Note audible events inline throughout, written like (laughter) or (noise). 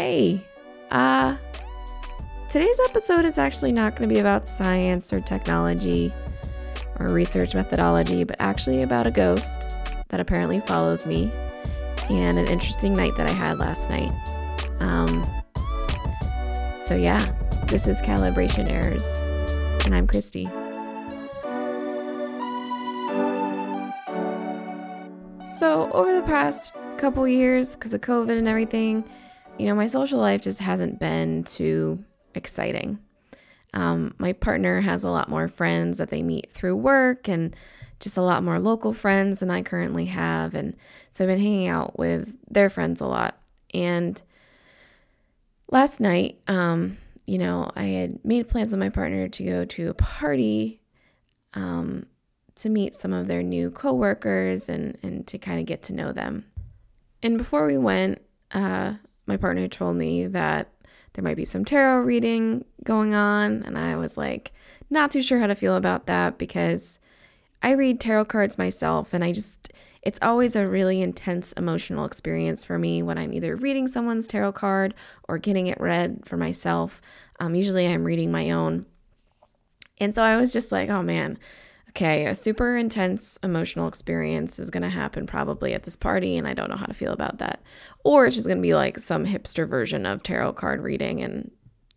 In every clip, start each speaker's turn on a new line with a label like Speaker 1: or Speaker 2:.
Speaker 1: Hey, uh, today's episode is actually not going to be about science or technology or research methodology, but actually about a ghost that apparently follows me and an interesting night that I had last night. Um, so, yeah, this is Calibration Errors, and I'm Christy. So, over the past couple years, because of COVID and everything, you know, my social life just hasn't been too exciting. Um, my partner has a lot more friends that they meet through work and just a lot more local friends than I currently have. And so I've been hanging out with their friends a lot. And last night, um, you know, I had made plans with my partner to go to a party um, to meet some of their new coworkers and, and to kind of get to know them. And before we went, uh, my partner told me that there might be some tarot reading going on. And I was like, not too sure how to feel about that because I read tarot cards myself and I just, it's always a really intense emotional experience for me when I'm either reading someone's tarot card or getting it read for myself. Um, usually I'm reading my own. And so I was just like, oh man, okay, a super intense emotional experience is going to happen probably at this party, and I don't know how to feel about that. Or it's just going to be like some hipster version of tarot card reading, and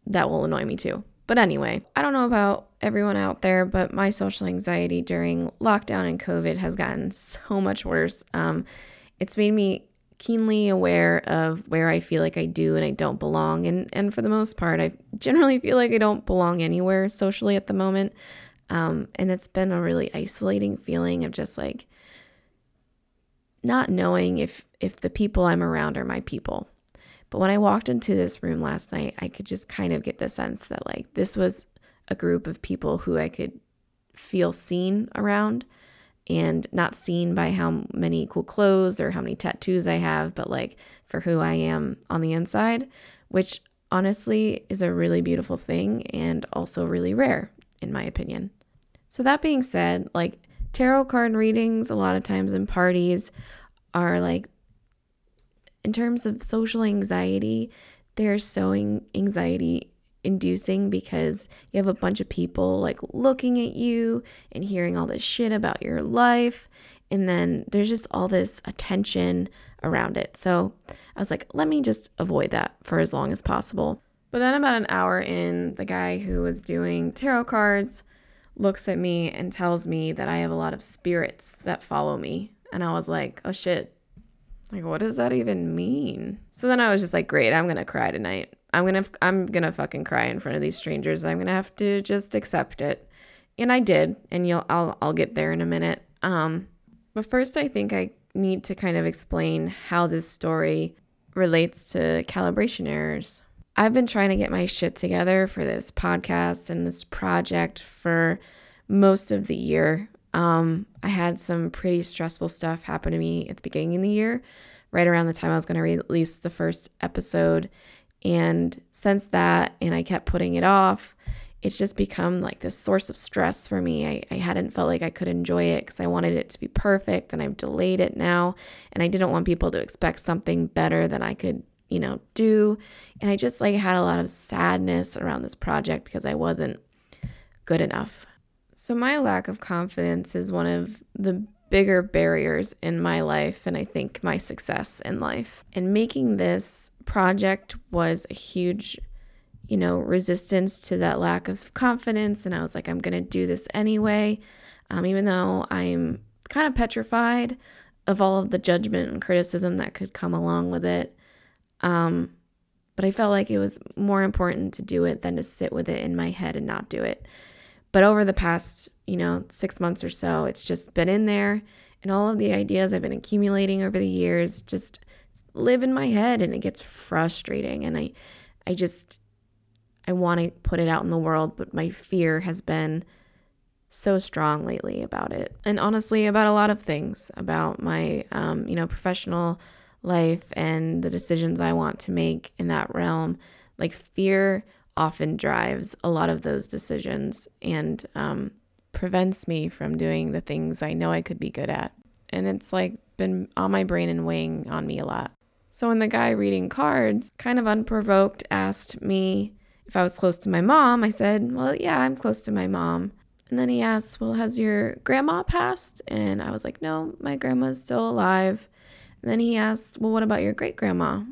Speaker 1: that will annoy me too. But anyway, I don't know about everyone out there, but my social anxiety during lockdown and COVID has gotten so much worse. Um, it's made me keenly aware of where I feel like I do and I don't belong. And, and for the most part, I generally feel like I don't belong anywhere socially at the moment. Um, and it's been a really isolating feeling of just like not knowing if if the people I'm around are my people. But when I walked into this room last night, I could just kind of get the sense that like this was a group of people who I could feel seen around and not seen by how many cool clothes or how many tattoos I have, but like for who I am on the inside, which honestly is a really beautiful thing and also really rare in my opinion. So, that being said, like tarot card readings, a lot of times in parties, are like, in terms of social anxiety, they're so anxiety inducing because you have a bunch of people like looking at you and hearing all this shit about your life. And then there's just all this attention around it. So I was like, let me just avoid that for as long as possible. But then, about an hour in, the guy who was doing tarot cards looks at me and tells me that I have a lot of spirits that follow me. And I was like, oh shit. Like, what does that even mean? So then I was just like, great, I'm gonna cry tonight. I'm gonna, I'm gonna fucking cry in front of these strangers. I'm gonna have to just accept it. And I did. And you'll, I'll, I'll get there in a minute. Um, but first, I think I need to kind of explain how this story relates to calibration errors. I've been trying to get my shit together for this podcast and this project for most of the year. Um, I had some pretty stressful stuff happen to me at the beginning of the year, right around the time I was going to release the first episode. And since that, and I kept putting it off, it's just become like this source of stress for me. I, I hadn't felt like I could enjoy it because I wanted it to be perfect and I've delayed it now. And I didn't want people to expect something better than I could you know, do. And I just like had a lot of sadness around this project because I wasn't good enough. So my lack of confidence is one of the bigger barriers in my life and I think my success in life. And making this project was a huge, you know, resistance to that lack of confidence. And I was like, I'm going to do this anyway, um, even though I'm kind of petrified of all of the judgment and criticism that could come along with it. Um, but I felt like it was more important to do it than to sit with it in my head and not do it. But over the past, you know, six months or so, it's just been in there. And all of the ideas I've been accumulating over the years just live in my head and it gets frustrating. And I, I just, I want to put it out in the world, but my fear has been so strong lately about it. And honestly, about a lot of things about my, um, you know, professional life and the decisions I want to make in that realm, like fear often drives a lot of those decisions and um, prevents me from doing the things I know I could be good at. And it's like been on my brain and weighing on me a lot. So when the guy reading cards, kind of unprovoked, asked me if I was close to my mom, I said, Well, yeah, I'm close to my mom. And then he asked, Well, has your grandma passed? And I was like, No, my grandma's still alive. And then he asked, Well, what about your great grandma?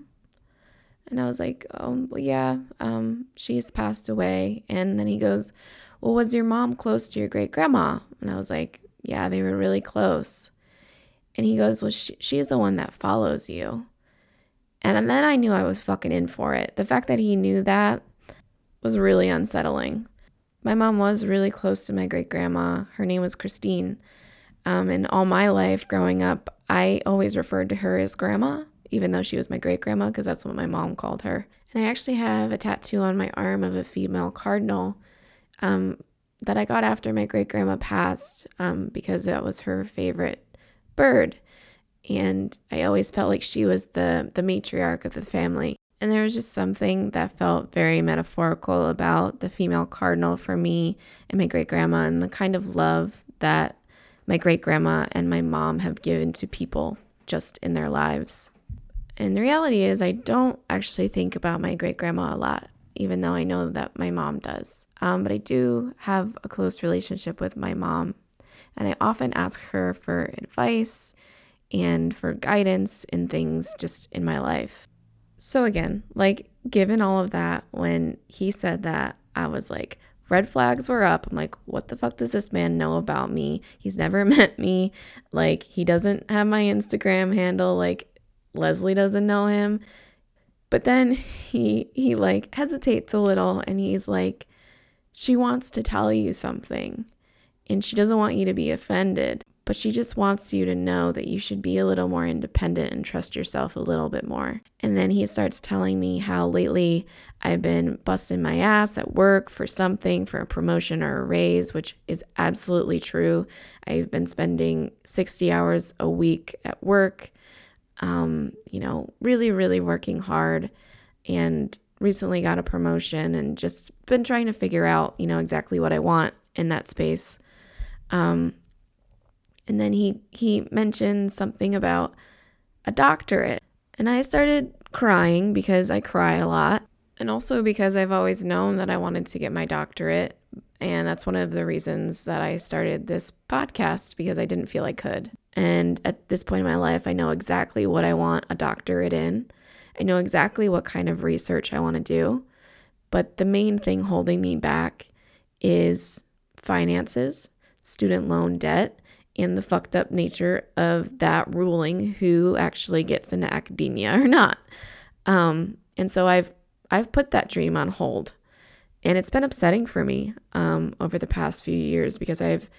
Speaker 1: And I was like, Oh, well, yeah, um, she's passed away. And then he goes, Well, was your mom close to your great grandma? And I was like, Yeah, they were really close. And he goes, Well, she, she's the one that follows you. And then I knew I was fucking in for it. The fact that he knew that was really unsettling. My mom was really close to my great grandma. Her name was Christine. Um, and all my life growing up, I always referred to her as grandma, even though she was my great grandma, because that's what my mom called her. And I actually have a tattoo on my arm of a female cardinal um, that I got after my great grandma passed um, because that was her favorite bird. And I always felt like she was the, the matriarch of the family. And there was just something that felt very metaphorical about the female cardinal for me and my great grandma and the kind of love that my great grandma and my mom have given to people just in their lives. And the reality is, I don't actually think about my great grandma a lot, even though I know that my mom does. Um, but I do have a close relationship with my mom, and I often ask her for advice and for guidance in things just in my life. So, again, like, given all of that, when he said that, I was like, red flags were up. I'm like, what the fuck does this man know about me? He's never (laughs) met me. Like, he doesn't have my Instagram handle. Like, Leslie doesn't know him. But then he he like hesitates a little and he's like she wants to tell you something and she doesn't want you to be offended but she just wants you to know that you should be a little more independent and trust yourself a little bit more. And then he starts telling me how lately I've been busting my ass at work for something, for a promotion or a raise, which is absolutely true. I've been spending 60 hours a week at work, um, you know, really, really working hard. And recently got a promotion and just been trying to figure out, you know, exactly what I want in that space. Um, and then he he mentioned something about a doctorate. And I started crying because I cry a lot and also because I've always known that I wanted to get my doctorate and that's one of the reasons that I started this podcast because I didn't feel I could. And at this point in my life, I know exactly what I want a doctorate in. I know exactly what kind of research I want to do. But the main thing holding me back is finances, student loan debt, and the fucked up nature of that ruling who actually gets into academia or not. Um, and so I've I've put that dream on hold, and it's been upsetting for me um, over the past few years because I've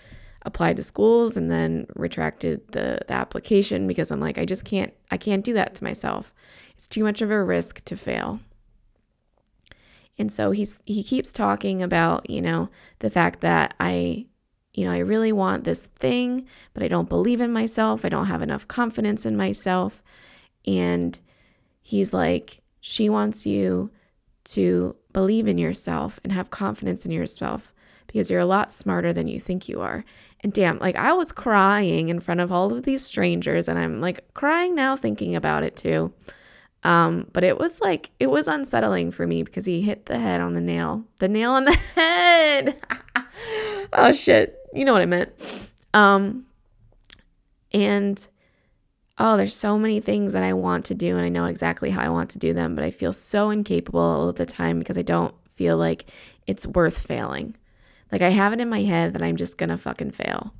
Speaker 1: applied to schools and then retracted the, the application because I'm like I just can't I can't do that to myself. It's too much of a risk to fail. And so he's he keeps talking about, you know, the fact that I you know, I really want this thing, but I don't believe in myself. I don't have enough confidence in myself. And he's like, she wants you to believe in yourself and have confidence in yourself because you're a lot smarter than you think you are. And damn, like I was crying in front of all of these strangers, and I'm like crying now thinking about it too. Um, but it was like it was unsettling for me because he hit the head on the nail, the nail on the (laughs) head. (laughs) oh shit you know what I meant. Um, and oh, there's so many things that I want to do, and I know exactly how I want to do them, but I feel so incapable all the time because I don't feel like it's worth failing. Like I have it in my head that I'm just gonna fucking fail.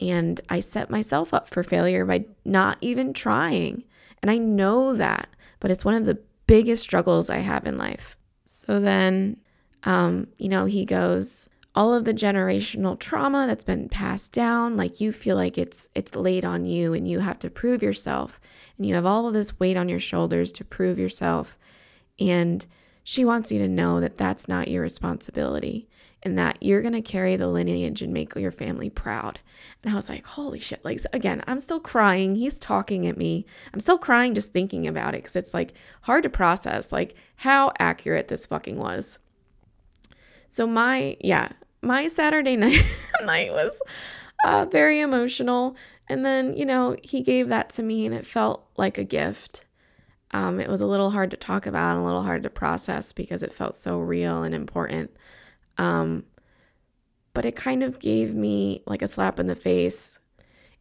Speaker 1: And I set myself up for failure by not even trying. And I know that, but it's one of the biggest struggles I have in life. So then, um, you know, he goes, all of the generational trauma that's been passed down like you feel like it's it's laid on you and you have to prove yourself and you have all of this weight on your shoulders to prove yourself and she wants you to know that that's not your responsibility and that you're going to carry the lineage and make your family proud. And I was like, holy shit. Like, again, I'm still crying. He's talking at me. I'm still crying just thinking about it because it's like hard to process, like, how accurate this fucking was. So, my, yeah, my Saturday (laughs) night night was uh, very emotional. And then, you know, he gave that to me and it felt like a gift. Um, it was a little hard to talk about and a little hard to process because it felt so real and important. Um, but it kind of gave me like a slap in the face.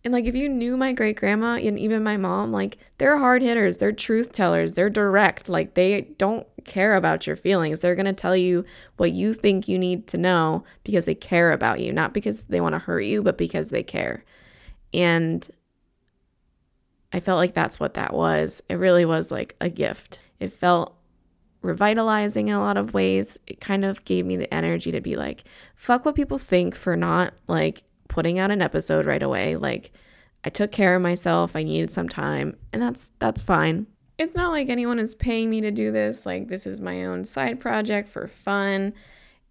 Speaker 1: And like, if you knew my great grandma and even my mom, like, they're hard hitters, they're truth tellers, they're direct. Like, they don't care about your feelings. They're going to tell you what you think you need to know because they care about you, not because they want to hurt you, but because they care. And I felt like that's what that was. It really was like a gift. It felt revitalizing in a lot of ways. It kind of gave me the energy to be like, fuck what people think for not like putting out an episode right away. Like I took care of myself. I needed some time, and that's that's fine. It's not like anyone is paying me to do this. Like this is my own side project for fun.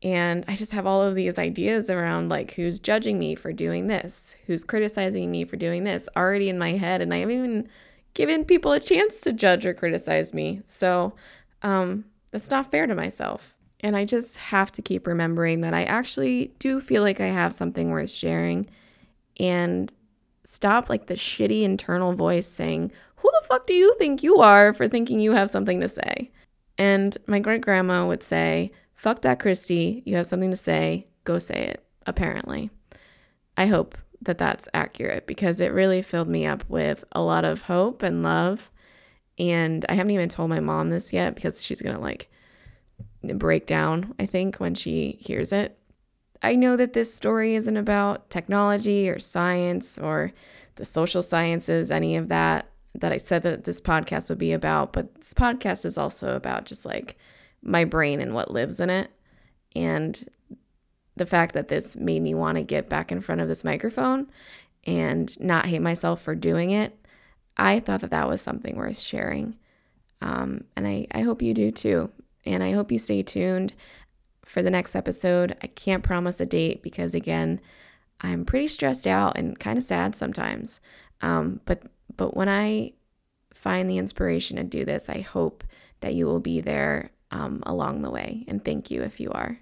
Speaker 1: And I just have all of these ideas around like who's judging me for doing this, who's criticizing me for doing this already in my head. And I haven't even given people a chance to judge or criticize me. So um, that's not fair to myself. And I just have to keep remembering that I actually do feel like I have something worth sharing and stop like the shitty internal voice saying, Who the fuck do you think you are for thinking you have something to say? And my great grandma would say, fuck that, Christy. You have something to say. Go say it, apparently. I hope that that's accurate because it really filled me up with a lot of hope and love. And I haven't even told my mom this yet because she's going to like break down, I think, when she hears it. I know that this story isn't about technology or science or the social sciences, any of that that I said that this podcast would be about, but this podcast is also about just like my brain and what lives in it. And the fact that this made me want to get back in front of this microphone and not hate myself for doing it, I thought that that was something worth sharing. Um, and I, I hope you do too. And I hope you stay tuned for the next episode. I can't promise a date because, again, I'm pretty stressed out and kind of sad sometimes. Um, but but when I find the inspiration to do this, I hope that you will be there um, along the way. And thank you if you are.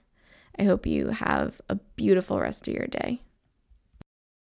Speaker 1: I hope you have a beautiful rest of your day.